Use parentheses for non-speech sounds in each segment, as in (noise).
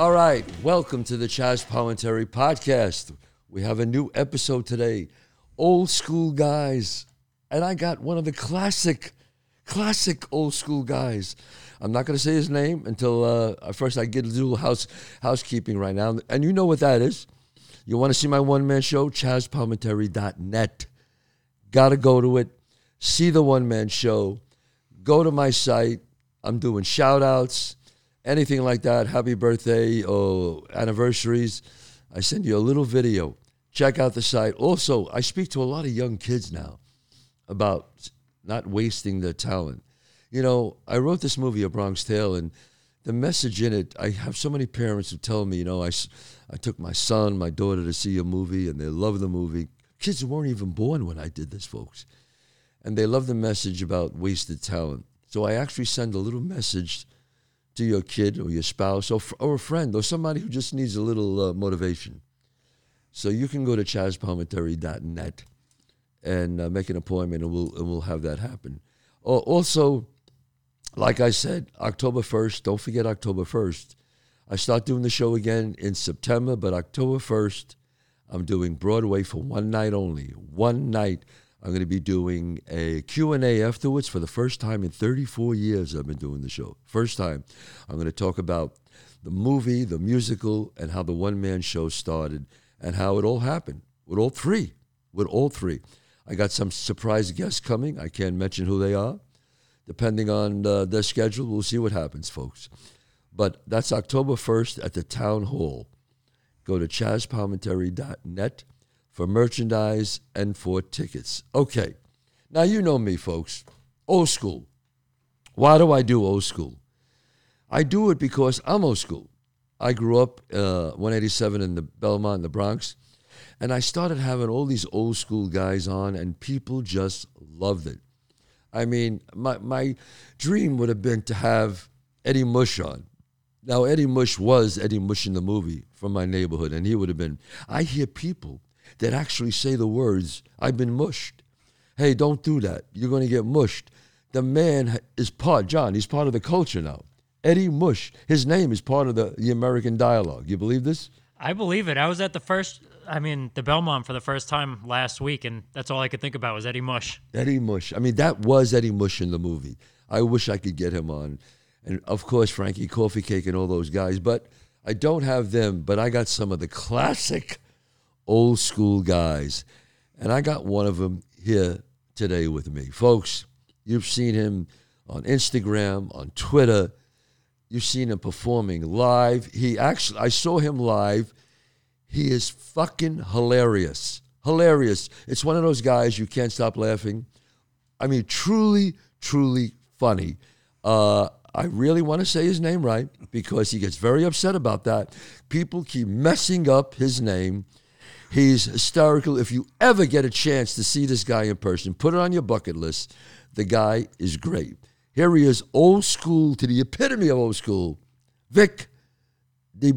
All right, welcome to the Chazz Palminteri podcast. We have a new episode today, old school guys, and I got one of the classic, classic old school guys. I'm not going to say his name until uh, first I get a little house housekeeping right now, and you know what that is. You want to see my one man show? ChazzPalminteri.net. Got to go to it, see the one man show, go to my site. I'm doing shout outs anything like that, happy birthday or anniversaries, I send you a little video. Check out the site. Also, I speak to a lot of young kids now about not wasting their talent. You know, I wrote this movie, A Bronx Tale, and the message in it, I have so many parents who tell me, you know, I, I took my son, my daughter to see a movie, and they love the movie. Kids weren't even born when I did this, folks. And they love the message about wasted talent. So I actually send a little message to your kid or your spouse or, or a friend or somebody who just needs a little uh, motivation. So you can go to chazzpalminteri.net and uh, make an appointment and we'll, and we'll have that happen. also, like I said, October 1st, don't forget October 1st. I start doing the show again in September, but October 1st, I'm doing Broadway for one night only. One night I'm going to be doing a Q&A afterwards for the first time in 34 years I've been doing the show. First time. I'm going to talk about the movie, the musical, and how the one-man show started and how it all happened with all three. With all three. I got some surprise guests coming. I can't mention who they are. Depending on uh, their schedule, we'll see what happens, folks. But that's October 1st at the Town Hall. Go to chazzpalminteri.net for merchandise and for tickets. Okay. Now, you know me, folks. Old school. Why do I do old school? I do it because I'm old school. I grew up uh, 187 in the Belmont, in the Bronx, and I started having all these old school guys on, and people just loved it. I mean, my, my dream would have been to have Eddie Mush on. Now, Eddie Mush was Eddie Mush in the movie from my neighborhood, and he would have been. I hear people that actually say the words, I've been mushed. Hey, don't do that. You're going to get mushed. The man is part, John, he's part of the culture now. Eddie Mush, his name is part of the, the American dialogue. You believe this? I believe it. I was at the first, I mean, the Belmont for the first time last week, and that's all I could think about was Eddie Mush. Eddie Mush. I mean, that was Eddie Mush in the movie. I wish I could get him on. And of course, Frankie Coffee Cake and all those guys. But I don't have them, but I got some of the classic old school guys. And I got one of them here today with me. Folks, you've seen him on Instagram, on Twitter. You've seen him performing live. He actually, I saw him live. He is fucking hilarious. Hilarious. It's one of those guys you can't stop laughing. I mean, truly, truly funny. Uh, I really want to say his name right because he gets very upset about that. People keep messing up his name. He's hysterical. If you ever get a chance to see this guy in person, put it on your bucket list. The guy is great. Here he is, old school to the epitome of old school. Vic Di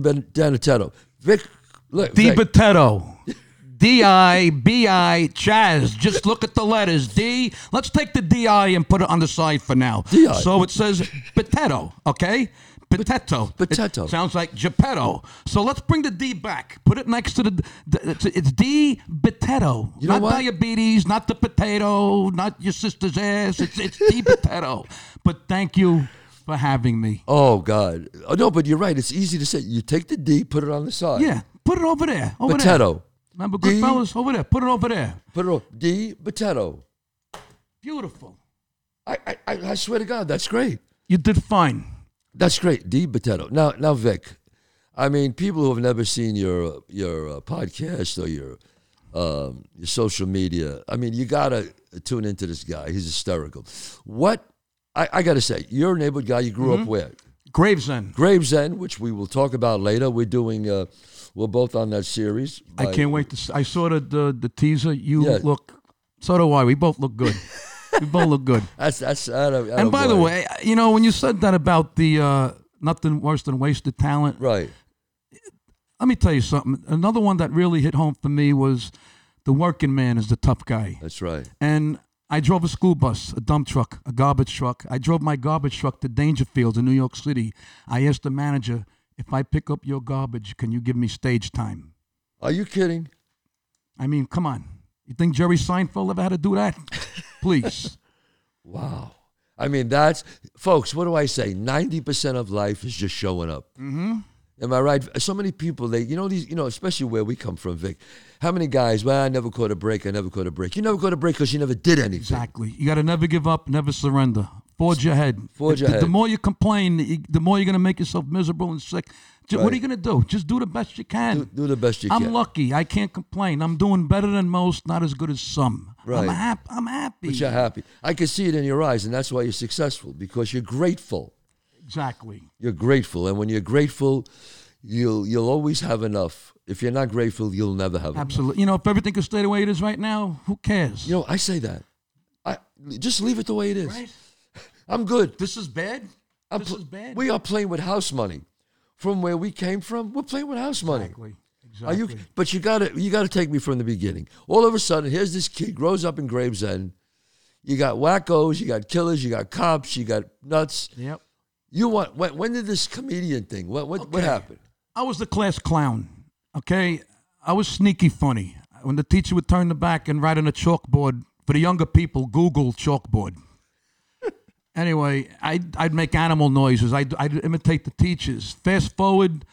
Benedetto. Vic, look. Di Benedetto. (laughs) D I B I Chazz. Just look at the letters. D. Let's take the D I and put it on the side for now. D-I. So it says potato, okay? Potato. Potato. It sounds like Geppetto. So let's bring the D back. Put it next to the. It's, it's D potato. You know not what? diabetes, not the potato, not your sister's ass. It's it's D potato. But thank you for having me. Oh God. Oh, no, but you're right. It's easy to say. You take the D, put it on the side. Yeah. Put it over there. Over potato. There. Remember, good D, fellas, over there. Put it over there. Put it over. D potato. Beautiful. I, I I swear to God, that's great. You did fine. That's great, D potato. Now, now, Vic. I mean, people who have never seen your your uh, podcast or your um, your social media. I mean, you gotta tune into this guy. He's hysterical. What I, I gotta say, you're a neighborhood guy. You grew mm-hmm. up where? Gravesend. Gravesend, which we will talk about later. We're doing. Uh, we're both on that series. I can't wait to. See. I saw the the, the teaser. You yeah. look. So do I. We both look good. (laughs) we both look good. (laughs) That's that's. I don't, I and by the way, you know when you said that about the uh, nothing worse than wasted talent, right? Let me tell you something. Another one that really hit home for me was the working man is the tough guy. That's right. And I drove a school bus, a dump truck, a garbage truck. I drove my garbage truck to Dangerfield in New York City. I asked the manager, if I pick up your garbage, can you give me stage time? Are you kidding? I mean, come on. You think Jerry Seinfeld ever had to do that? Please. (laughs) Wow. I mean, that's folks. What do I say? Ninety percent of life is just showing up. Mm-hmm. Am I right? So many people, they, you know, these, you know, especially where we come from, Vic. How many guys? Well, I never caught a break. I never caught a break. You never caught a break because you never did anything. Exactly. You got to never give up, never surrender. Forge ahead. Forge the, the- The more you complain, the more you're going to make yourself miserable and sick. Ju- What are you going to do? Just do the best you can. Do, do the best you can. I'm lucky. I can't complain. I'm doing better than most, not as good as some. I'm Right. happy. I'm happy. But you're happy. I can see it in your eyes, and that's why you're successful because you're grateful. Exactly. You're grateful, and when you're grateful, you'll you'll always have enough. If you're not grateful, you'll never have enough. Absolutely. You know, if everything could stay the way it is right now, who cares? You know, I say that. I just leave it the way it is. right? I'm good. This is bad. I'm this pl- is bad. We are playing with house money. From where we came from, we're playing with house money. exactly. Are Exactly. you? But you got to you got to take me from the beginning. All of a sudden, here's this kid grows up in Gravesend. You got wackos, you got killers, you got cops, you got nuts. Yep. You want when, when did this comedian thing? What what, what happened? I was the class clown. Okay, I was sneaky funny. When the teacher would turn the back and write on a chalkboard for the younger people, Google chalkboard. Anyway, I'd, I'd make animal noises. I'd, I'd imitate the teachers. Fast forward,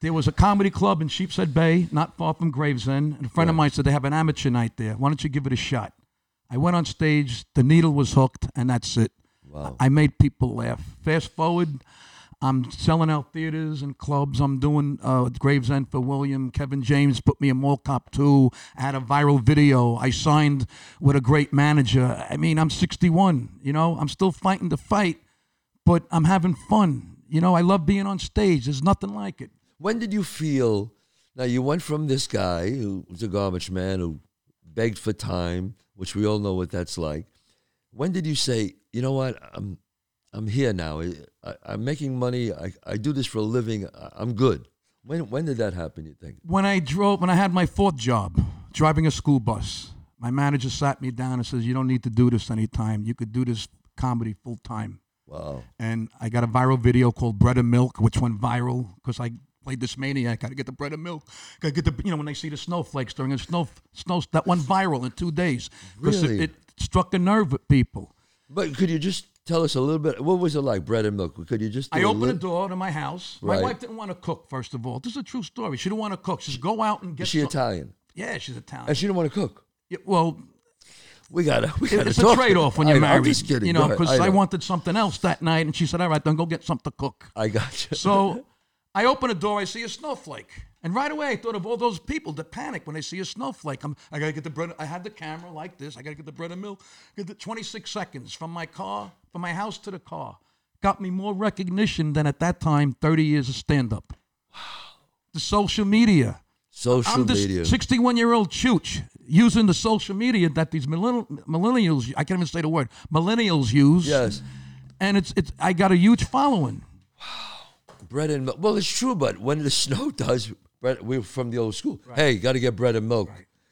there was a comedy club in Sheepshead Bay, not far from Gravesend. And a friend of mine said they have an amateur night there. Why don't you give it a shot? I went on stage. The needle was hooked, and that's it. Wow. I made people laugh. Fast forward, I'm selling out theaters and clubs. I'm doing uh, Gravesend for William. Kevin James put me in Mall Cop 2. I had a viral video. I signed with a great manager. I mean, I'm 61. You know, I'm still fighting the fight, but I'm having fun. You know, I love being on stage. There's nothing like it. When did you feel? Now you went from this guy who was a garbage man who begged for time, which we all know what that's like. When did you say, you know what, I'm I'm here now. I, I'm making money. I, I do this for a living. I- I'm good. When when did that happen? You think? when I drove, when I had my fourth job, driving a school bus, my manager sat me down and says, "You don't need to do this anytime. You could do this comedy full time." Wow. And I got a viral video called "Bread and Milk," which went viral because I played this maniac. Got to get the bread and milk. Got to get the, you know, when they see the snowflakes during a snow, snow that went viral in two days because Really? it, it struck a nerve with people. But could you just tell us a little bit? What was it like, bread and milk? Could you just? Do I a opened the little- door to my house. My Right. wife didn't want to cook. First of all, this is a true story. She didn't want to cook. She said, "Go out and get." Is she some-" Italian? Yeah, she's Italian. And she didn't want to cook. Yeah, well, We gotta. We gotta it's a trade-off when you're I, married. I'm just kidding. You know, because I, know. wanted something else that night, and she said, "All right, then go get something to cook." I got you. So (laughs) I open the door, I see a snowflake, and right away I thought of all those people that panic when they see a snowflake. I'm, I gotta get the bread. I had the camera like this. I gotta get the bread and milk. Get the 26 seconds from my car, from my house to the car, got me more recognition than at that time 30 years of stand-up. Wow. The social media. Social I'm media. 61 year old chooch using the social media that these millennials, I can't even say the word, millennials use. yes. And it's, it's, I got a huge following. Wow. Bread and milk. Well, it's true, but when the (laughs) snow does, bread, we're from the old school. Hey, got to get bread and milk.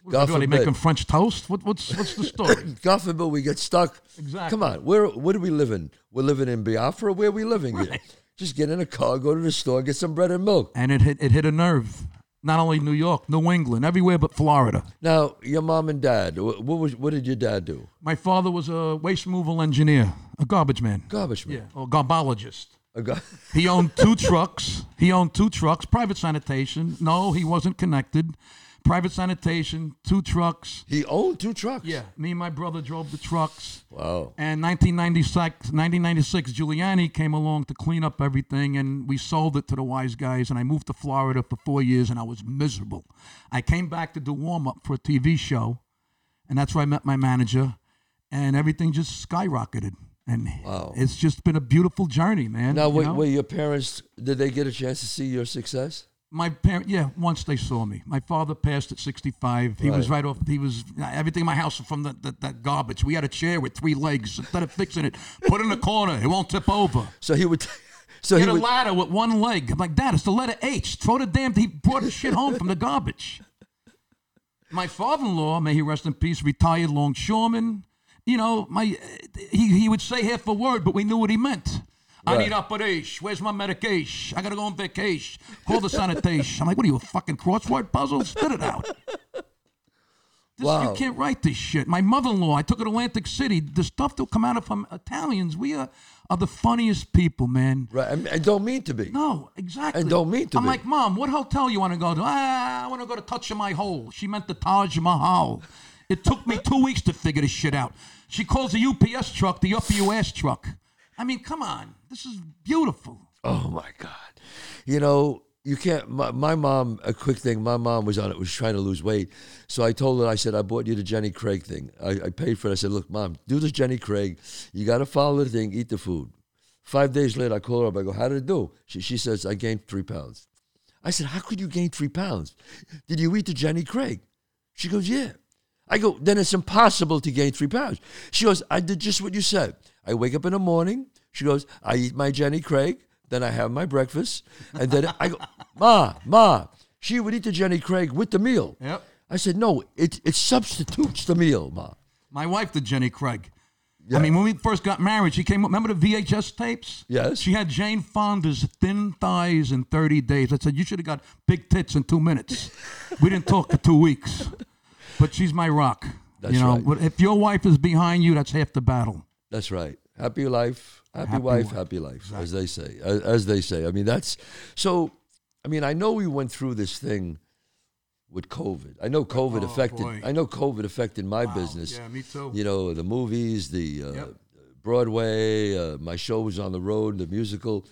God What, are they French toast? What, what's, what's the story? (laughs) God forbid we get stuck. Exactly. Come on, where what are we living? We're living in Biafra. Where are we living here? Just get in a car, go to the store, get some bread and milk. and it hit, it hit a nerve. Not only New York, New England, everywhere but Florida. Now, your mom and dad. What was? What did your dad do? My father was a waste removal engineer, a garbage man. Garbage man. Yeah, or garbologist. (laughs) He owned two trucks. He owned two trucks, private sanitation. No, he wasn't connected. Private sanitation, two trucks. he owned two trucks. Yeah, me and my brother drove the trucks. Wow. And 1996, 1996, Giuliani came along to clean up everything, and we sold it to the wise guys. And I moved to Florida for four years, and I was miserable. I came back to do warm up for a TV show, and that's where I met my manager, and everything just skyrocketed. And Wow. it's just been a beautiful journey, man. Now, you were, know? were your parents? Did they get a chance to see your success? my parent, yeah, once they saw me. My father passed at 65. He was Right. right off. He was everything in my house was from the, the, that garbage. We had a chair with three legs. Instead of fixing it, put it in the corner. It won't tip over. So he would. (laughs) So He he had a would. ladder with one leg. I'm like, Dad, it's the letter H. Throw the damn. He brought the shit home from the garbage. My father-in-law, may he rest in peace, retired longshoreman. You know, my he he would say half a word, but we knew what he meant. I Right. need operation. Where's my medication? I gotta go on vacation. Call the sanitation. I'm like, what are you, a fucking crossword puzzle? Spit it out. This, Wow. You can't write this shit. My mother-in-law, I took her to Atlantic City. The stuff that come out of from Italians, we are, are the funniest people, man. Right. I, I don't mean to be. No, exactly. I don't mean to be. I'm be. like, Mom, what hotel you want to go to? Ah, I want to go to Touch of My Hole. She meant the Taj Mahal. It took me two weeks to figure this shit out. She calls the UPS truck the up your ass truck. I mean, come on. This is beautiful. Oh my God. You know, you can't. My, my mom, a quick thing. My mom was on it, was trying to lose weight. So I told her, I said, I bought you the Jenny Craig thing. I, I paid for it. I said, look, mom, do this Jenny Craig. You got to follow the thing, eat the food. Five days later, I call her up. I go, how did it do? She, she says, I gained three pounds. I said, how could you gain three pounds? Did you eat the Jenny Craig? She goes, yeah. I go, then it's impossible to gain three pounds. She goes, I did just what you said. I wake up in the morning. She goes, I eat my Jenny Craig. Then I have my breakfast. And then I go, (laughs) Ma, Ma. She would eat the Jenny Craig with the meal. Yep. I said, no, it, it substitutes the meal, Ma. My wife did Jenny Craig. I mean, when we first got married, she came up. Remember the VHS tapes? Yes. She had Jane Fonda's thin thighs in 30 days. I said, You should have got big tits in two minutes. we didn't talk for two weeks. But she's my rock. That's you know, right. if your wife is behind you, that's half the battle. That's right. Happy life, happy, Happy wife, wife. happy life, as they say. As, as they say. I mean, that's so. I mean, I know we went through this thing with COVID. I know COVID Oh, affected. boy. I know COVID affected my business. Yeah, me too. You know, the movies, the uh, Yep. Broadway, uh, my show was on the road, the musical.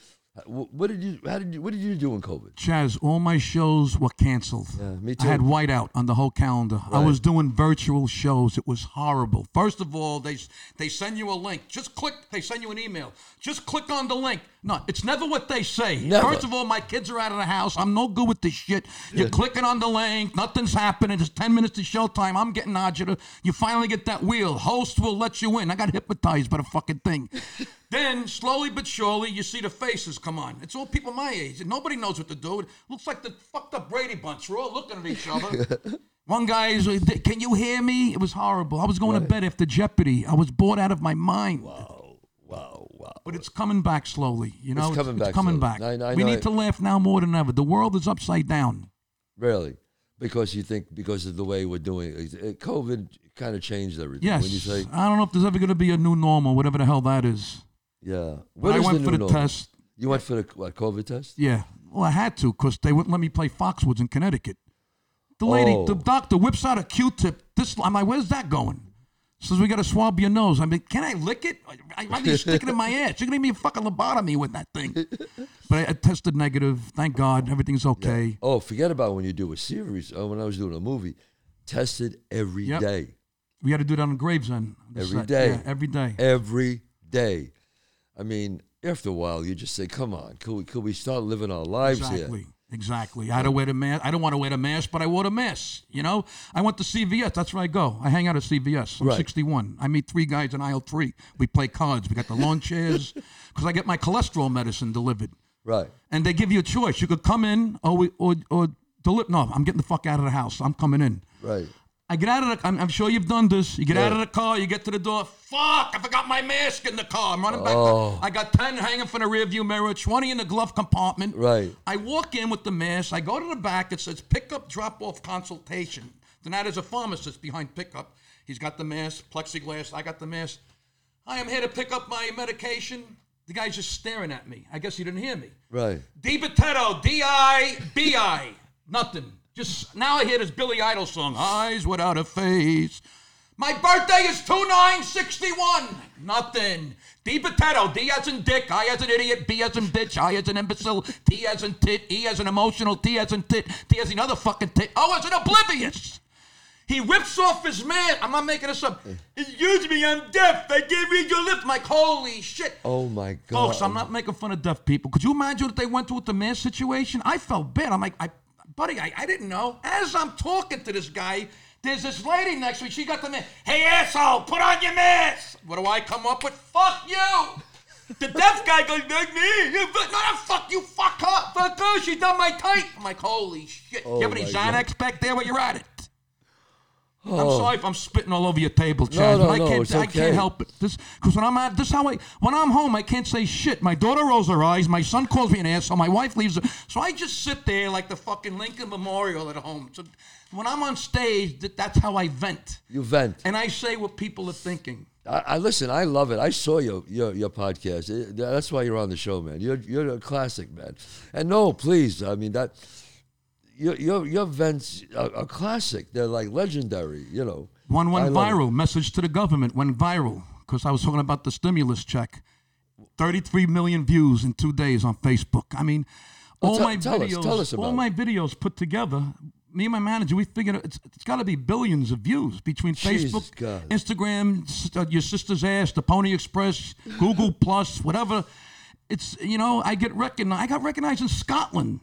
Wh- What did you? How did you? What did you do in COVID? Chazz, all my shows were canceled. Yeah, me too. I had whiteout on the whole calendar. I was doing virtual shows. It was horrible. First of all, they they send you a link. Just click. They send you an email. Just click on the link. No, it's never what they say. Never. First of all, my kids are out of the house. I'm no good with this shit. You're clicking on the link. Nothing's happening. It's 10 minutes to showtime. I'm getting agita. You finally get that wheel. Host will let you in. I got hypnotized by the fucking thing. (laughs) then, slowly but surely, you see the faces come on. It's all people my age. Nobody knows what to do. It looks like the fucked up Brady Bunch. We're all looking at each (laughs) other. One guy is, can you hear me? It was horrible. I was going to bed after Jeopardy. I was bored out of my mind. Wow, wow, wow. But it's coming back slowly. You know, It's coming back coming slowly. back. I- I we need it- to laugh now more than ever. The world is upside down. Really? Because you think because of the way we're doing it, COVID kind of changed everything. Yes. When you say, I don't know if there's ever going to be a new normal, whatever the hell that is. yeah. But What I went the for the normal? test. You went for the what, COVID test? Yeah. Well, I had to because they wouldn't let me play Foxwoods in Connecticut. The lady, Oh. the doctor whips out a Q-tip. This, I'm like, where's that going? Says we got to swab your nose. I mean, can I lick it? I'd rather you stick it in my (laughs) ass. You're gonna give me a fucking lobotomy with that thing. But I, I tested negative. Thank God, everything's okay. Oh, forget about when you do a series. Oh, when I was doing a movie, tested every day, Yep. We had to do that on Gravesend. Every day. Yeah, every day. every day. I mean, after a while, you just say, "Come on, could we, could we start living our lives Exactly. here?" Exactly. I to wear the mask. I don't want to wear the mask, but I wore the mask. You know, I went to CVS. That's where I go. I hang out at CVS. I'm Right. 61. I meet three guys in aisle three. We play cards. We got the lawn chairs (laughs) because I get my cholesterol medicine delivered. Right. And they give you a choice. You could come in or we, or or deliver. No, I'm getting the fuck out of the house. I'm coming in. Right. I get out of the. I'm, I'm sure you've done this. You get out of the car. You get to the door. Fuck! I forgot my mask in the car. I'm running back. Oh. I got ten hanging from the rearview mirror. Twenty in the glove compartment. Right. I walk in with the mask. I go to the back. It says pickup, drop off, consultation. Then that is a pharmacist behind pickup. He's got the mask, plexiglass. I got the mask. I am here to pick up my medication. The guy's just staring at me. I guess he didn't hear me. Right. D Potato, D I B I. Nothing. Just now I hear this Billy Idol song, Eyes Without a Face. My birthday is 2961. Nothing. D Potato, D as in dick, I as an idiot, B as in bitch, I as an imbecile, T as in tit, E as an emotional, T as in tit, T as another fucking tit, O as an oblivious. He rips off his man. I'm not making this up. Excuse me, I'm deaf. I can't read your lips. I'm like, holy shit. Oh my God. Folks, I'm not making fun of deaf people. Could you imagine what they went through with the mask situation? I felt bad. I'm like, I, buddy, I, I didn't know. As I'm talking to this guy, there's this lady next to me. She got the mask. Hey, asshole, put on your mask. What do I come up with? Fuck you. The deaf guy goes, like me. You, no, no, fuck you, fuck her. Fuck her. She's done my tight. I'm like, holy shit. Oh you have any my God. Xanax back there where you're at it? I'm oh. sorry if I'm spitting all over your table, Chad, Oh. no, but I no, can't. it's I okay. can't help it. This because when I'm at this how I when I'm home, I can't say shit. My daughter rolls her eyes. My son calls me an asshole. My wife leaves. Her, so I just sit there like the fucking Lincoln Memorial at home. So when I'm on stage, that, that's how I vent, You vent. and I say what people are thinking. I, I listen. I love it. I saw your your your podcast. It- that's why you're on the show, man. You're you're a classic, man. And no, please. I mean that. Your your your vents are, are classic. They're like legendary. You know. One went viral. Message to the government went viral because I was talking about the stimulus check. 33 million views in two days on Facebook. I mean, Well, all tell- my us- videos, tell us all my videos put together. Me and my manager, we figured it's, it's got to be billions of views between Jesus Facebook, God. Instagram, uh, your sister's ass, the Pony Express, Google Plus, whatever. It's you know I get recognized. I got recognized in Scotland.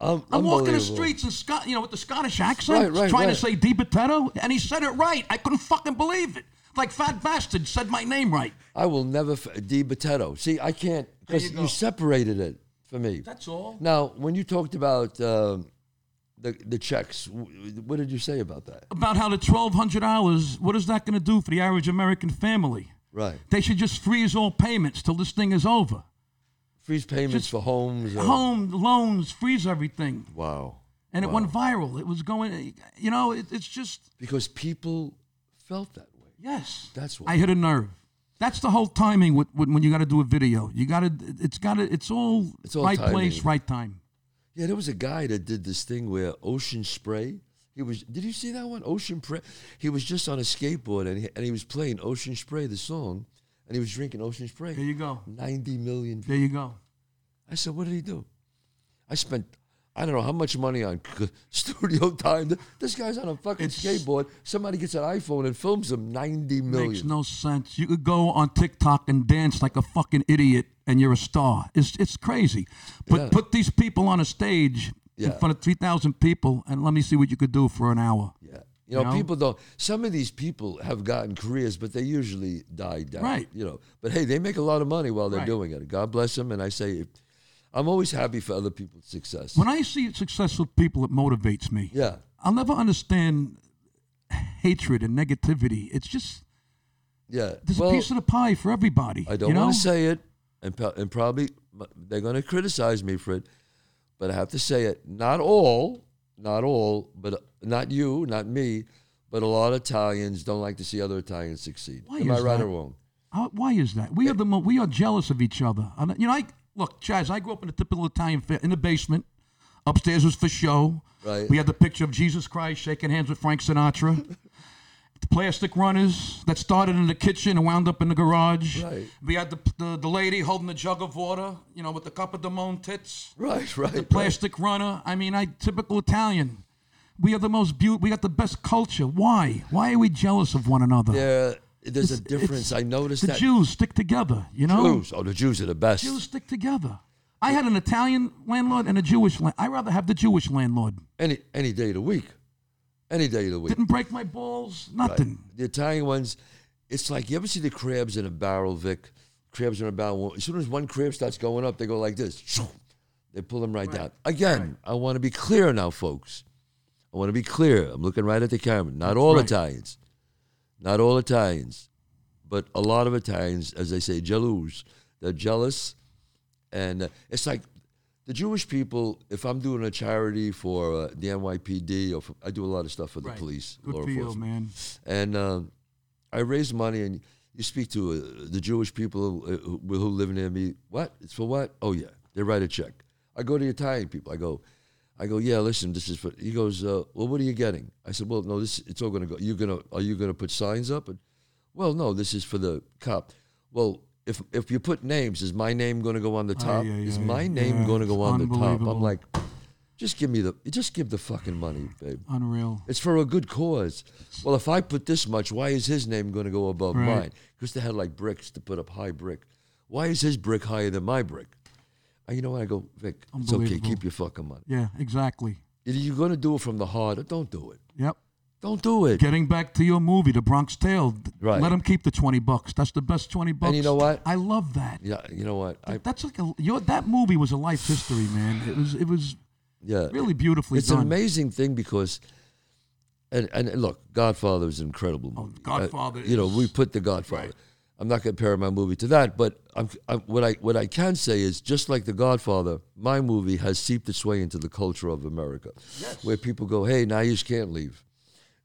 Um, I'm walking the streets in Scot, you know, with the Scottish accent, Right, right, trying right. to say Di Potato, and he said it right. I couldn't fucking believe it. Like fat bastard said my name right. I will never f- Di Potato. See, I can't because you you, separated it for me. That's all. Now, when you talked about um, the the checks, w- what did you say about that? About how the twelve hundred dollars, what is that going to do for the average American family? Right, They should just freeze all payments till this thing is over. Freeze payments Just for homes. Or, Home loans, freeze everything, Wow, and it went viral. It was going, you know, it, it's just because people felt that way. yes. That's why. I hit a nerve. That's the whole timing with, with when you got to do a video. You got to, it's got to, it's all It's all right timing. place, right time. Yeah, there was a guy that did this thing where Ocean Spray. He was. Did you see that one? Ocean Spray. He was just on a skateboard and he, and he was playing Ocean Spray, the song, and he was drinking Ocean Spray. There you go. Ninety million. There you go. I said, what did he do? I spent. I don't know how much money on (laughs) studio time. This guy's on a fucking It's- skateboard. Somebody gets an iPhone and films him ninety million. Makes no sense. You could go on TikTok and dance like a fucking idiot, and you're a star. It's it's crazy. But Yeah. put these people on a stage in front of three thousand people, and let me see what you could do for an hour. Yeah. You know, know? people don't. Some of these people have gotten careers, but they usually die down. Right. You know, but hey, they make a lot of money while they're Right. doing it. God bless them. And I say, I'm always happy for other people's success. When I see successful people, it motivates me. yeah. I'll never understand hatred and negativity. It's just Yeah. there's well, a piece of the pie for everybody. I don't you know? want to say it, and, and probably they're going to criticize me for it, but I have to say it. Not all, not all, but uh, not you, not me, but a lot of Italians don't like to see other Italians succeed. Why Am I right that? or wrong? How, why is that? We are the mo- we are jealous of each other. And, You know, I look, Chazz. I grew up in a typical Italian fa- in the basement. Upstairs was for show. Right. We had the picture of Jesus Christ shaking hands with Frank Sinatra. The plastic runners that started in the kitchen and wound up in the garage. Right. We had the, the the lady holding the jug of water, you know, with the cup of Damone tits. Right, right. right. Plastic runner. I mean, I typical Italian. We are the most beautiful. We got the best culture. Why? Why are we jealous of one another? There, there's a difference. I noticed the that. Jews stick together. You know. Jews. Oh, the Jews are the best. Jews stick together. I had an Italian landlord and a Jewish land. I'd rather have the Jewish landlord. Any any day of the week. Any day of the week. Didn't break my balls. Nothing. The Italian ones, it's like you ever see the crabs in a barrel, Vic? Crabs in a barrel. As soon as one crab starts going up, they go like this. They pull them right, down. Again, I want to be clear now, folks. I want to be clear. I'm looking right at the camera. Not all right. Italians. Not all Italians. But a lot of Italians, as they say, jealous. They're jealous. And uh, it's like the Jewish people, if I'm doing a charity for uh, the NYPD, or for, I do a lot of stuff for the Right. police. Good for you, man. and um, I raise money, and you speak to uh, the Jewish people who, who, who live near me. What? It's for what? Oh yeah, they write a check. I go to the Italian people. I go, I go. Yeah, listen, this is for. He goes, uh, well, what are you getting? I said, well, no, this it's all gonna go. You're gonna are you gonna put signs up? And well, no, this is for the cop. Well. If, if you put names, is my name going to go on the top? is my name Yeah, going to go on the top? I'm like, just give me the, just give the fucking money, babe. Unreal. It's for a good cause. Well, if I put this much, why is his name going to go above Right. mine? Because they had like bricks to put up high brick. Why is his brick higher than my brick? And you know what? I go, Vic, it's okay. Keep your fucking money. Yeah, exactly. Either you're going to do it from the heart or don't do it. Yep. Don't do it. Getting back to your movie, The Bronx Tale. Right. Let them keep the twenty bucks. That's the best twenty bucks. And you know what? I love that. Yeah, you know what? I That's like a your that movie was a life history, man. It was it was yeah. really beautifully It's an amazing thing because and and look, Godfather is an incredible movie. Oh, Godfather Uh, you know, we put the Godfather. Right. I'm not comparing my movie to that, but I'm, I'm, what I what I can say is just like the Godfather, my movie has seeped its way into the culture of America, where people go, "Hey, now you just can't leave."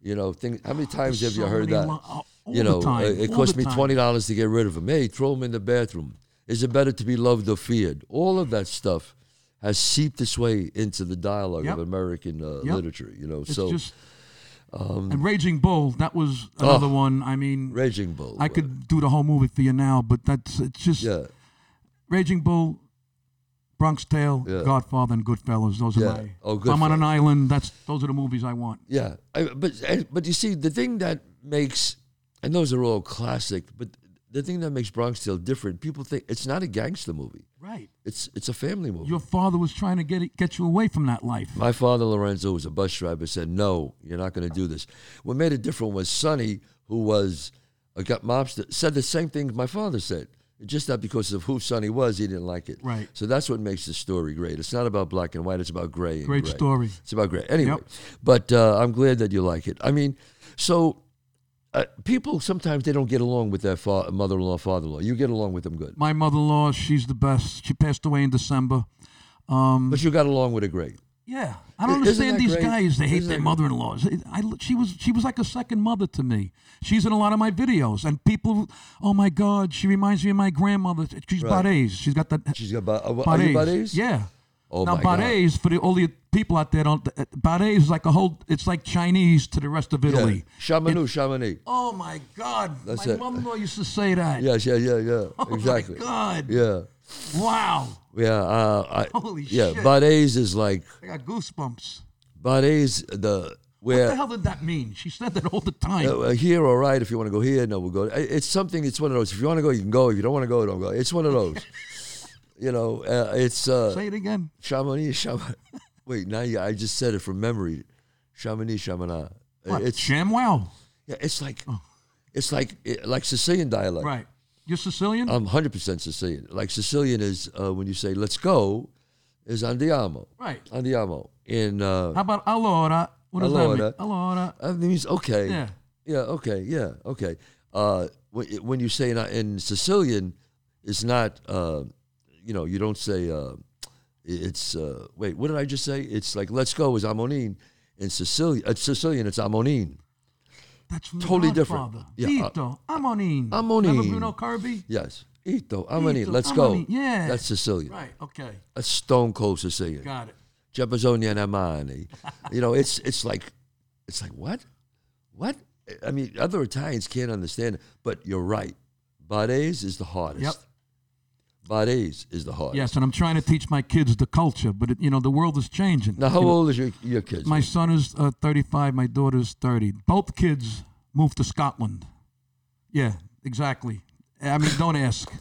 You know, thing, how many (sighs) times have you so heard many that? lo- all you the know, time, uh, it all cost the me time. twenty dollars to get rid of him. Hey, throw him in the bathroom. Is it better to be loved or feared? All of that stuff has seeped its way into the dialogue Yep. of American uh, Yep. literature. You know, It's so just. and Raging Bull, that was another one. I mean, Raging Bull. I could do the whole movie for you now, but that's it's just Yeah, Raging Bull, Bronx Tale, Yeah. Godfather, and Goodfellas. Those Yeah. are my. Oh, if I'm on an island. That's those are the movies I want. yeah. I, but and- but you see, the thing that makes and those are all classic, but the thing that makes Bronx Tale different, people think it's not a gangster movie. Right. It's it's a family movie. Your father was trying to get it, get you away from that life. My father Lorenzo was a bus driver. Said, "No, you're not going to do this." What made it different was Sonny, who was a gut mobster, said the same thing my father said. Just not because of who Sonny was, he didn't like it. Right. So that's what makes the story great. It's not about black and white. It's about gray. And Great gray. story. It's about gray. Anyway, Yep. but uh, I'm glad that you like it. I mean, so uh, people sometimes they don't get along with their fa- mother-in-law, father-in-law. You get along with them good, My mother-in-law, she's the best. She passed away in December. Um, but you got along with her great. Yeah, I don't Isn't understand these great? guys. They hate Isn't their that- mother-in-laws. I, she was she was like a second mother to me. She's in a lot of my videos, and people, oh my God, she reminds me of my grandmother. She's Right. Bades. She's got that. She's got. Ba- uh, are you Bades? Yeah. Oh now my God. Bades, for the, all the people out there, don't. Bades is like a whole. It's like Chinese to the rest of Yeah. Italy. Chamonix, Chamonix. Oh my God! That's my it. mother-in-law used to say that. Yes, yeah, yeah, yeah. (laughs) Oh exactly. my God! Yeah, Wow! yeah. Uh, I, Holy yeah, shit. Bades is like I got goosebumps. Bades. The Where, What the hell did that mean? She said that all the time. uh, here, all right. If you want to go here, no, we'll go. It's something. It's one of those. If you want to go, you can go. If you don't want to go, don't go. It's one of those. (laughs) you know, uh, it's uh, say it again. Chamonix, Chamonix. (laughs) Wait, now you, I just said it from memory. Chamonix, Chamonix. Uh, What? It's ShamWow. yeah. It's like it's like like Sicilian dialect. Right. You're Sicilian? I'm 100% Sicilian. Like Sicilian is uh, when you say "let's go," is andiamo. right. Andiamo. In uh, How about allora? What does Allora. that mean? Allora. that means okay. Yeah. Yeah. Okay. Yeah. Okay. Uh, when, you say in, in Sicilian, it's not. Uh, you know, you don't say. Uh, it's uh, wait. What did I just say? It's like "let's go" is amonin. In Sicilian, uh, Sicilian, it's amonin. That's Totally different. Yeah, uh, Tito. Amonin. Amonin. Remember Bruno Kirby? Yes. Ito, amonin. Ito, Let's go. Yeah. That's Sicilian. Right. Okay. That's stone cold Sicilian. Got it. Giappazzonia Namani. (laughs) you know, it's it's like it's like what? What? I mean, other Italians can't understand it, but you're right. Bades is the hardest. Yep. Bades is the hardest. Yes, and I'm trying to teach my kids the culture, but it, you know the world is changing. Now, how You know, old is your, your kids? My son is uh, 35. My daughter's 30. Both kids moved to Scotland. Yeah, exactly. I mean, don't ask.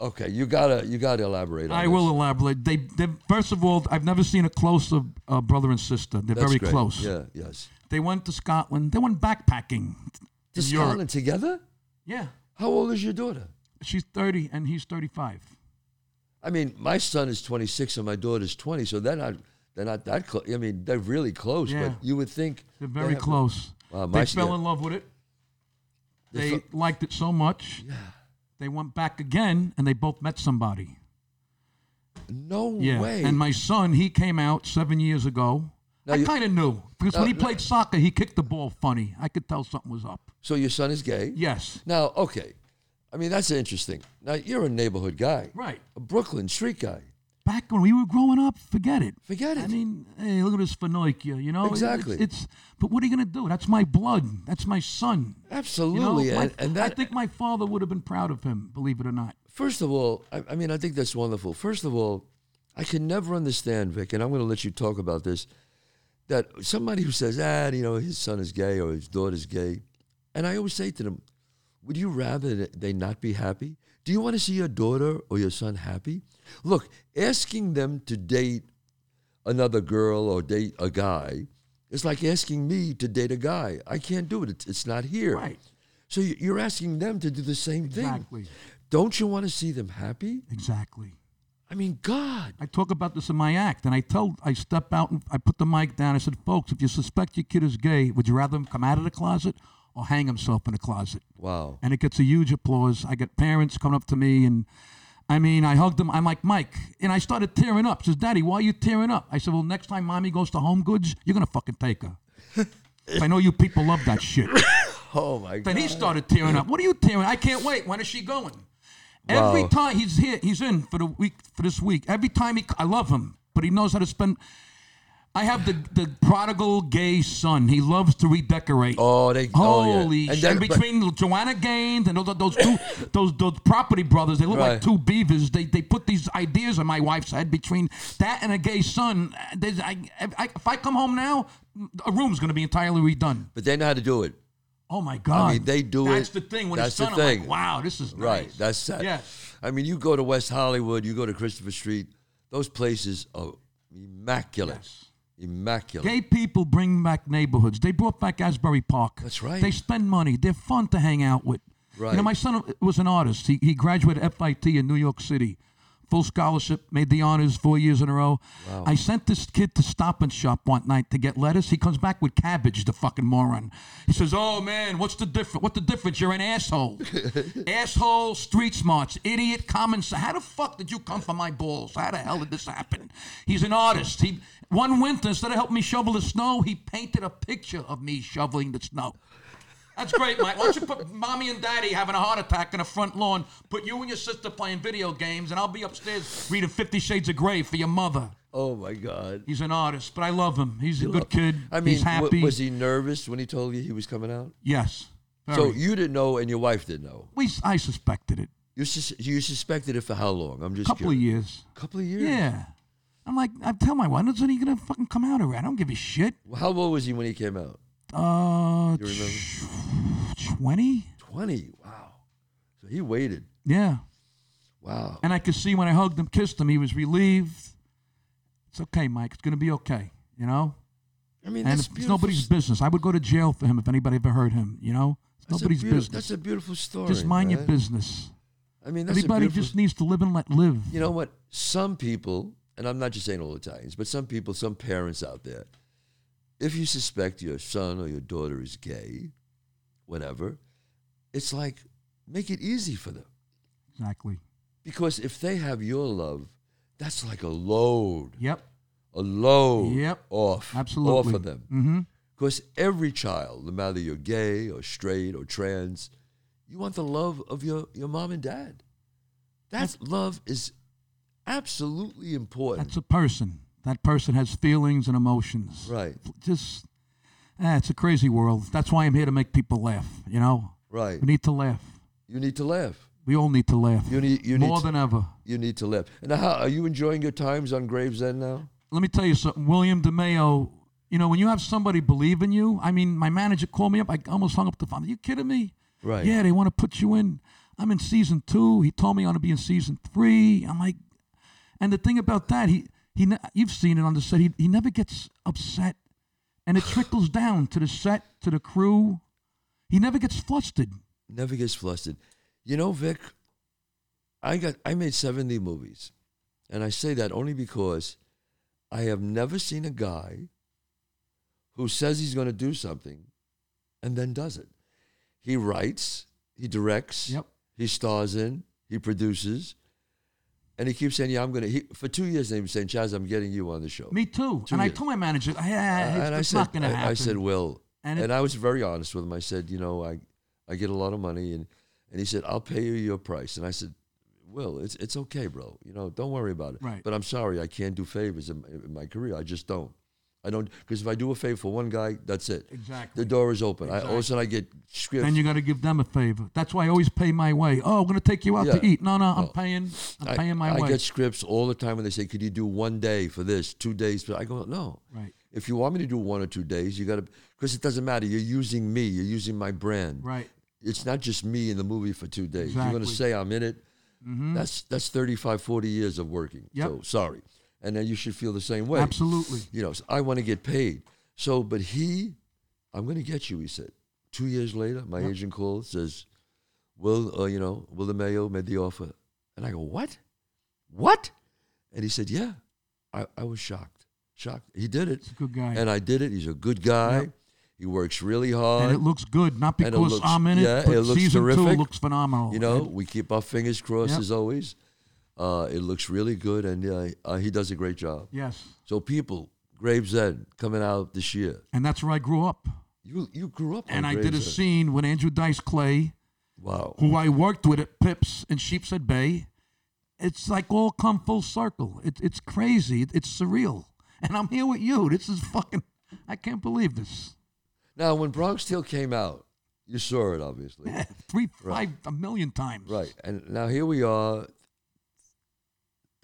okay, you gotta you gotta elaborate on I this. will elaborate. They, they, first of all, I've never seen a closer uh, brother and sister. They're That's very great. close. Yeah, yes. They went to Scotland. They went backpacking. To in Europe. Scotland together? Yeah, How old is your daughter? She's 30 and he's 35. I mean, my son is 26 and my daughter's 20, so they're not they're not that close. I mean, they're really close, Yeah. but you would think They're they very have- close. My they fell yeah. in love with it. They They liked it so much. Yeah. They went back again and they both met somebody. No Yeah. way. And my son, he came out seven years ago. Now I kind of knew because Now- when he played soccer, he kicked the ball funny. I could tell something was up. so your son is gay? Yes. Now, okay. I mean, that's interesting. Now, you're a neighborhood guy, Right. a Brooklyn street guy. Back when we were growing up, forget it. Forget it. I mean, hey, look at this Finokia, you know? It's- Exactly. It's, but what are you going to do? That's my blood. That's my son. You know? Absolutely. And, and I think my father would have been proud of him, believe it or not. first of all, I, I mean, I think that's wonderful. First of all, I can never understand, Vic, and I'm going to let you talk about this, that somebody who says, ah, you know, his son is gay or his daughter's gay, and I always say to them, would you rather they not be happy? Do you want to see your daughter or your son happy? Look, asking them to date another girl or date a guy is like asking me to date a guy. I can't do it. It's, it's not here. Right. So you- you're asking them to do the same thing. Exactly. Don't you want to see them happy? Exactly. I mean, God. I talk about this in my act, and I tell, I step out and I put the mic down. I said, folks, if you suspect your kid is gay, would you rather him come out of the closet or hang himself in a closet? Wow. And it gets a huge applause. I get parents coming up to me, and I mean, I hugged them. I'm like, Mike, and I started tearing up. Says, Daddy, why are you tearing up? I said, Well, next time mommy goes to Home Goods, you're gonna fucking take her. (laughs) I know you people love that shit. (laughs) Oh my God. Then he started tearing up. What are you tearing? Up? I can't wait. When is she going? Every time he's here, he's in for the week for this week. Every time he, I love him, but he knows how to spend. I have the the prodigal gay son. He loves to redecorate. Oh, they. oh, yeah. Holy And shit! then- And but- between Joanna Gaines and those those two those those property brothers, they look Right. like two beavers. They they put these ideas in my wife's head between that and a gay son. There's, I, I, if I come home now, a room's going to be entirely redone. but they know how to do it. Oh my God! mean, they do That's it. That's the thing. When That's it's the thing. like, wow, this is Right. That's that. Yeah. I mean, you go to West Hollywood, you go to Christopher Street. Those places are immaculate. Yes. Immaculate. Gay people bring back neighborhoods. They brought back Asbury Park. That's right. They spend money. They're fun to hang out with. Right. You know, my son was an artist. He, he graduated FIT in New York City. Full scholarship, made the honors four years in a row. Wow. I sent this kid to Stop and Shop one night to get lettuce. He comes back with cabbage, the fucking moron. He says, "Oh man, what's the difference? What the difference? You're an asshole, (laughs) asshole, street smarts, idiot, common sense. How the fuck did you come for my balls? How the hell did this happen?" He's an artist. He one winter instead of helping me shovel the snow, he painted a picture of me shoveling the snow. That's great, Mike. Why don't you put mommy and daddy having a heart attack in the front lawn, put you and your sister playing video games, and I'll be upstairs reading Fifty Shades of Grey for your mother. oh my God. He's an artist, but I love him. He's a good kid. I mean, He's w- was he nervous when he told you he was coming out? yes. So you didn't know, and your wife didn't know. we, I suspected it. You sus- you suspected it for how long? I'm just A couple of curious. years. Couple of years. Yeah. I'm like, I tell my wife, when's he gonna fucking come out around? I don't give a shit. Well, How old was he when he came out? Uh, You remember? twenty? Twenty. Wow. So he waited. Yeah. Wow. And I could see when I hugged him, kissed him, he was relieved. It's okay, Mike. It's gonna be okay. You know. I mean, And that's it's nobody's business. I would go to jail for him if anybody ever hurt him. You know, it's That's nobody's business. That's a beautiful story. just mind your business. I mean, that's a Everybody just needs to live and let live. You know what? Some people, and I'm not just saying all Italians, but some people, some parents out there, if you suspect your son or your daughter is gay, whatever, it's like make it easy for them. Exactly. Because if they have your love, that's like a load, Yep. a load Yep. off, Absolutely. off of them. Mm-hmm. Because every child, no matter you're gay or straight or trans, you want the love of your, your mom and dad. That love is absolutely important. That's a person. That person has feelings and emotions. right, Just, eh, it's a crazy world. That's why I'm here to make people laugh. You know, right. we need to laugh. You need to laugh. We all need to laugh You need you need more to, than ever. you need to laugh. And how are you enjoying your times on Gravesend now? let me tell you something. William DeMeo, you know, when you have somebody believe in you, I mean, my manager called me up. I almost hung up the phone. Are you kidding me? Right. Yeah, they want to put you in. I'm in season two. He told me I want to be in season three. I'm like, and the thing about that, he he, you've seen it on the set. He he never gets upset, and it (sighs) trickles down to the set, to the crew. He never gets flustered. Never gets flustered. You know, Vic, I got I made 70 movies. And I say that only because I have never seen a guy who says he's going to do something and then does it. He writes, he directs, Yep. he stars in, he produces, and he keeps saying, "Yeah, I'm going to." He, for two years, they've been saying, "Chazz, I'm getting you on the show." Me too. Two and I told my manager, yeah, uh, it's, and I it's said, not going to I, happen. I said, "Will," And and, it- I was very honest with him. I said, "You know, I, I get a lot of money," and and he said, "I'll pay you your price." And I said, "Will, it's it's okay, bro. You know, don't worry about it. Right. But I'm sorry, I can't do favors in, in my career. I just don't. I don't because if I do a favor for one guy, that's it. Exactly. The door is open. I, all of a sudden, I get scripts. then you got to give them a favor. That's why I always pay my way. Oh, I'm going to take you out to eat. No, no, I'm No. paying. I'm I, paying my I way. I get scripts all the time when they say, "Could you do one day for this, two days?" For I go, "No." right, If you want me to do one or two days, you got to because it doesn't matter. You're using me. You're using my brand. right. It's not just me in the movie for two days. Exactly. You're going to say I'm in it. Mm-hmm. That's that's 35, 40 years of working. Yep. So sorry, and then you should feel the same way. Absolutely. You know, so I want to get paid. So, but he, I'm going to get you. He said. Two years later, my agent calls says, "Will uh, you know? Will DeMeo made the offer?" And I go, "What? What?" And he said, "Yeah." I, I was shocked, shocked. He did it, He's a good guy. and I did it. He's a good guy. Yep. He works really hard. and it looks good, not because looks- I'm in it, yeah, it looks season two looks phenomenal. You know, And we keep our fingers crossed Yep. as always. Uh, it looks really good, and uh, uh, he does a great job. yes, So, people, Gravesend coming out this year. and that's where I grew up. You you grew up, And I did a scene with Andrew Dice Clay, Wow. who I worked with at Pips in Sheepshead Bay. It's like all come full circle. It, it's crazy. It, it's surreal. And I'm here with you. This is fucking. I can't believe this. Now, when Bronx Tale came out, you saw it obviously, (laughs) Three, five, a million times. right? And now here we are.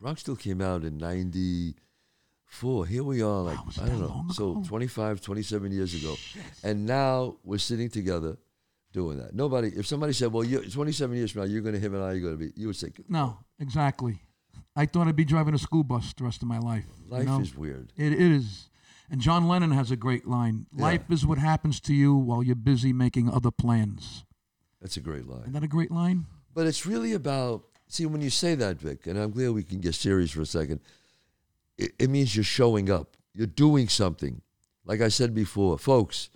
Bronx Tale came out in '94. Here we are, like it I don't know, so 25, 27 years ago, and now we're sitting together doing that. Nobody, if somebody said, "Well, you 27 years from now, you're going to him and I are going to be," you would say, No, exactly. I thought I'd be driving a school bus the rest of my life. you "Life know? is weird." It is. And John Lennon has a great line Life is what happens to you while you're busy making other plans. That's a great line. Isn't that a great line? But it's really about see when you say that, Vic, and I'm glad we can get serious for a second. It, it means you're showing up. You're doing something. Like I said before, folks,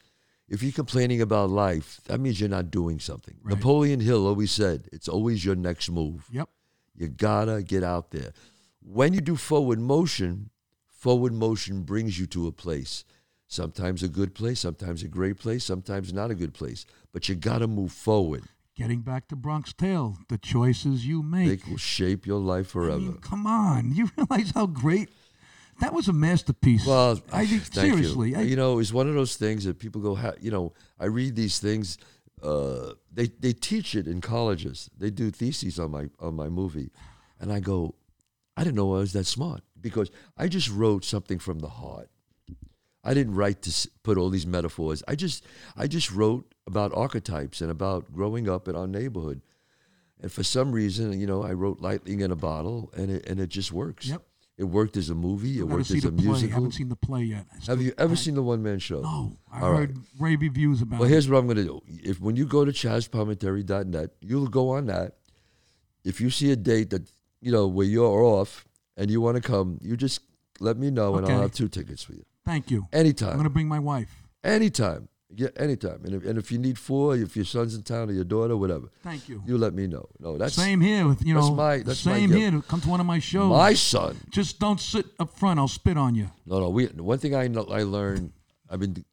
if you're complaining about life, that means you're not doing something. Right. Napoleon Hill always said, "It's always your next move." Yep. You gotta get out there. When you do forward motion, forward motion brings you to a place. Sometimes a good place, sometimes a great place, sometimes not a good place. But you gotta move forward. Getting back to Bronx Tale, the choices you make. They will shape your life I forever. mean, come on. (laughs) You realize how great that was a masterpiece. Well, I (sighs) think thank seriously. You. I, you know, it's one of those things that people go, you know, I read these things. Uh, they they teach it in colleges. They do theses on my on my movie, and I go, I didn't know I was that smart because I just wrote something from the heart. I didn't write to put all these metaphors. I just I just wrote about archetypes and about growing up in our neighborhood. And for some reason, you know, I wrote lightning in a bottle, and it and it just works. Yep. It worked as a movie. It worked as a play. I musical. haven't seen the play yet. Have you ever I- seen the one man show? No, I All right. heard rave reviews about Well, it. here's what I'm going to do. If when you go to chazzpalminteri.net, you'll go on that. If you see a date that you know where you're off and you want to come, you just let me know, and I'll have two tickets for you. Thank you. Anytime. I'm going to bring my wife. anytime, yeah, anytime. And if, and if you need four, if your son's in town or your daughter, whatever, Thank you. you let me know. No, that's Same here with you that's know. my- that's my same gift. here. To come to one of my shows. my son. Just don't sit up front. I'll spit on you. No, no. We one thing I know, I learned. I've been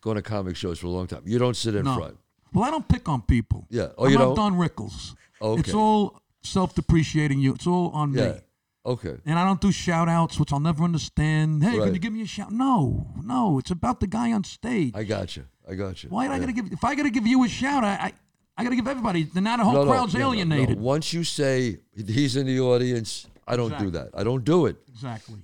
going to comic shows for a long time. You don't sit in No. front. Well, I don't pick on people. Yeah. Oh, I'm you not don't? Don Rickles. Okay. It's all self-depreciating you. It's all on Yeah. me. Okay. And I don't do shout outs, which I'll never understand. Hey, Right. can you give me a shout? No, no. It's about the guy on stage. I got you. I got you. Why did I Yeah. gotta give if I gotta give you a shout, I I, I gotta give everybody then now the whole No, no, crowd's no, no, no. alienated. Once you say he's in the audience, I don't do that. I don't do it. Exactly.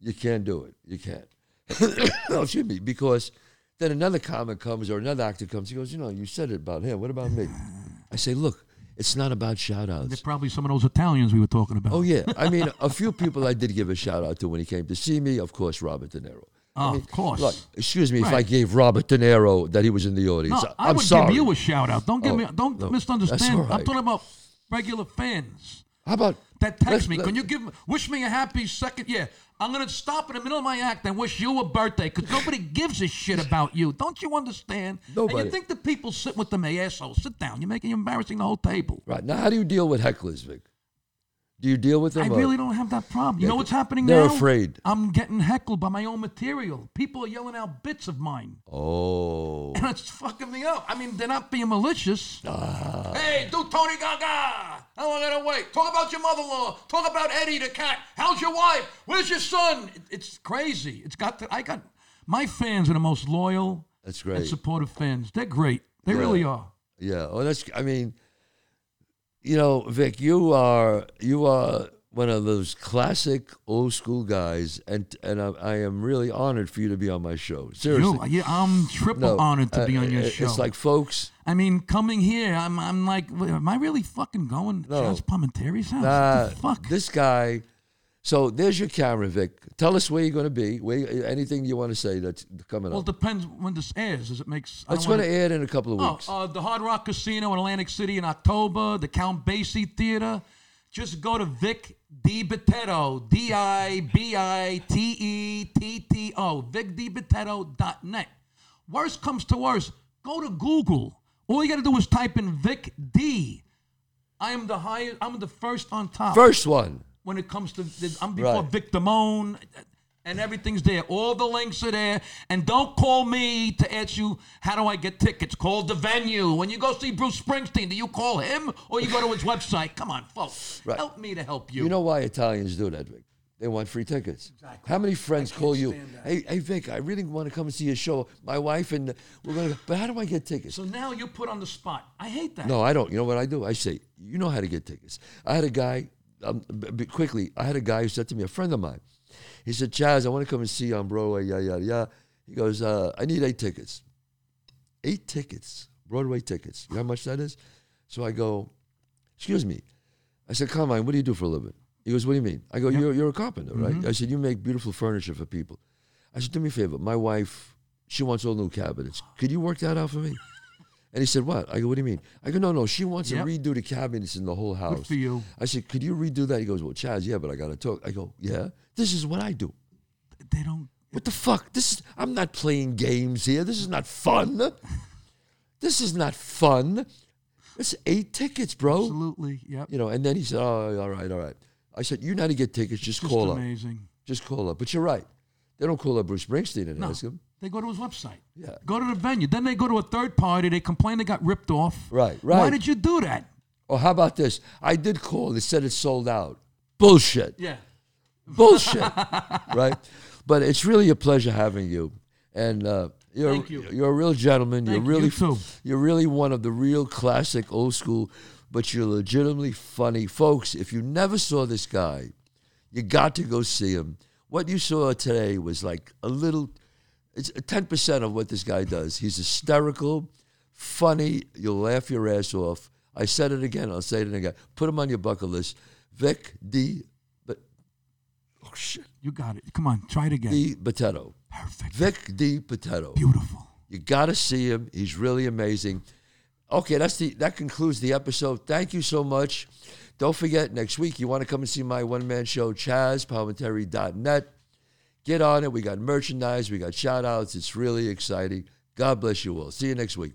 You can't do it. You can't. (coughs) no, excuse me. Because then another comic comes or another actor comes. He goes, you know, you said it about him. What about me? (sighs) I say, look, it's not about shout They're outs. probably some of those Italians we were talking about. Oh yeah. I mean, (laughs) a few people I did give a shout out to when he came to see me. Of course, Robert De Niro. Oh, of course. Look, excuse me if I gave Robert De Niro that he was in the audience. no, I I'm would sorry. give you a shout out. Don't give Oh, me don't no, misunderstand. I'm talking about regular fans. How about That text me. let- Can you give wish me a happy second? Yeah, I'm gonna stop in the middle of my act and wish you a birthday because nobody gives a shit about you. Don't you understand? And Nobody. you think the people sitting with them assholes? Sit down. You're making you embarrassing the whole table. Right now, how do you deal with hecklers, Vic? Do you deal with them? I or- really don't have that problem. You know what's happening now? they're afraid. I'm getting heckled by my own material. People are yelling out bits of mine. Oh, And it's fucking me up. I mean, they're not being malicious. Ah. Hey, do Tony Gaga. How long gotta wait? Talk about your mother-in-law. Talk about Eddie the cat. How's your wife? Where's your son? It- It's crazy. It's got to, I got my fans are the most loyal that's great. and supportive fans. They're great. They Yeah. really are. Yeah. Oh, that's. I mean, you know, Vic, you are you are one of those classic old school guys, and and I, I am really honored for you to be on my show. Seriously. You, I'm triple No, honored to be uh, on your it- show. It's like, folks, I mean, coming here, I'm, I'm like, am I really fucking going to No. Charles Palminteri's house? nah, what the fuck? this guy. So there's your camera, Vic. Tell us where you're going to be. Where, anything you want to say that's coming up. well, it depends when this airs. Does it makes? It's going wanna- air in a couple of Oh, weeks. uh, the Hard Rock Casino in Atlantic City in October, the Count Basie Theater, Just go to Vic DiBitetto, D I B I T E T T O, VicDiBitetto.net. Worst comes to worst, go to Google. All you got to do is type in Vic D. I am the highest. I'm the first on top First one. When it comes to. I'm before Right. Vic Damone, and everything's there. All the links are there. And don't call me to ask you how do I get tickets. Call the venue. When you go see Bruce Springsteen, do you call him or you go to his website? Come on, folks. Right. Help me to help you. You know why Italians do that, Vic? They want free tickets. Exactly. How many friends call you? that. Hey, hey, Vic, I really want to come and see your show. My wife and we're gonna. But how do I get tickets? so now you're put on the spot. I hate that. No, I don't. You know what I do? I say, you know how to get tickets. I had a guy, um, quickly, I had a guy who said to me, a friend of mine, he said, Chazz, I want to come and see you on Broadway, yeah, yeah, yeah. He goes, uh, I need eight tickets. Eight tickets, Broadway tickets. You know how much that is? So I go, excuse me. I said, Carmine, what do you do for a living? He goes, what do you mean? I go, you're, you're a carpenter, right? I said, you make beautiful furniture for people. I said, do me a favor. My wife, she wants all new cabinets. Could you work that out for me? And he said, what? I go, what do you mean? I go, no, no, she wants Yep. to redo the cabinets in the whole house. for you. I said, could you redo that? He goes, well, Chazz, yeah, but I got to talk. I go, yeah, this is what I do. They don't. What the fuck? This is, I'm not playing games here. This is not fun. This is not fun. It's eight tickets, bro. Absolutely. Yep. You know, and then he said, oh, all right, all right. I said, you know how to get tickets, just, Just call up. amazing. Just call up. But you're right. They don't call up Bruce Springsteen and No. ask him. They go to his website. Yeah. Go to the venue. Then they go to a third party. They complain they got ripped off. Right, right. Why did you do that? Or how about this? I did call. They said it's sold out. Bullshit. Yeah. Bullshit. (laughs) right? But it's really a pleasure having you. And uh, you're Thank you. you're a real gentleman. Thank you're really you you're really one of the real classic old school, but you're legitimately funny. Folks, if you never saw this guy, you got to go see him. What you saw today was like a little it's uh, 10% of what this guy does. He's hysterical, funny, you'll laugh your ass off. I said it again, I'll say it again. Put him on your bucket list. Vic D. But oh shit. You got it. Come on. Try it again. D. Potato. Perfect. Vic D. Potato. Beautiful. You got to see him. He's really amazing. Okay, that's the that concludes the episode. Thank you so much. Don't forget next week you want to come and see my one man show, ChazzPalminteri.net. Get on it. We got merchandise. We got shout outs. It's really exciting. God bless you all. See you next week.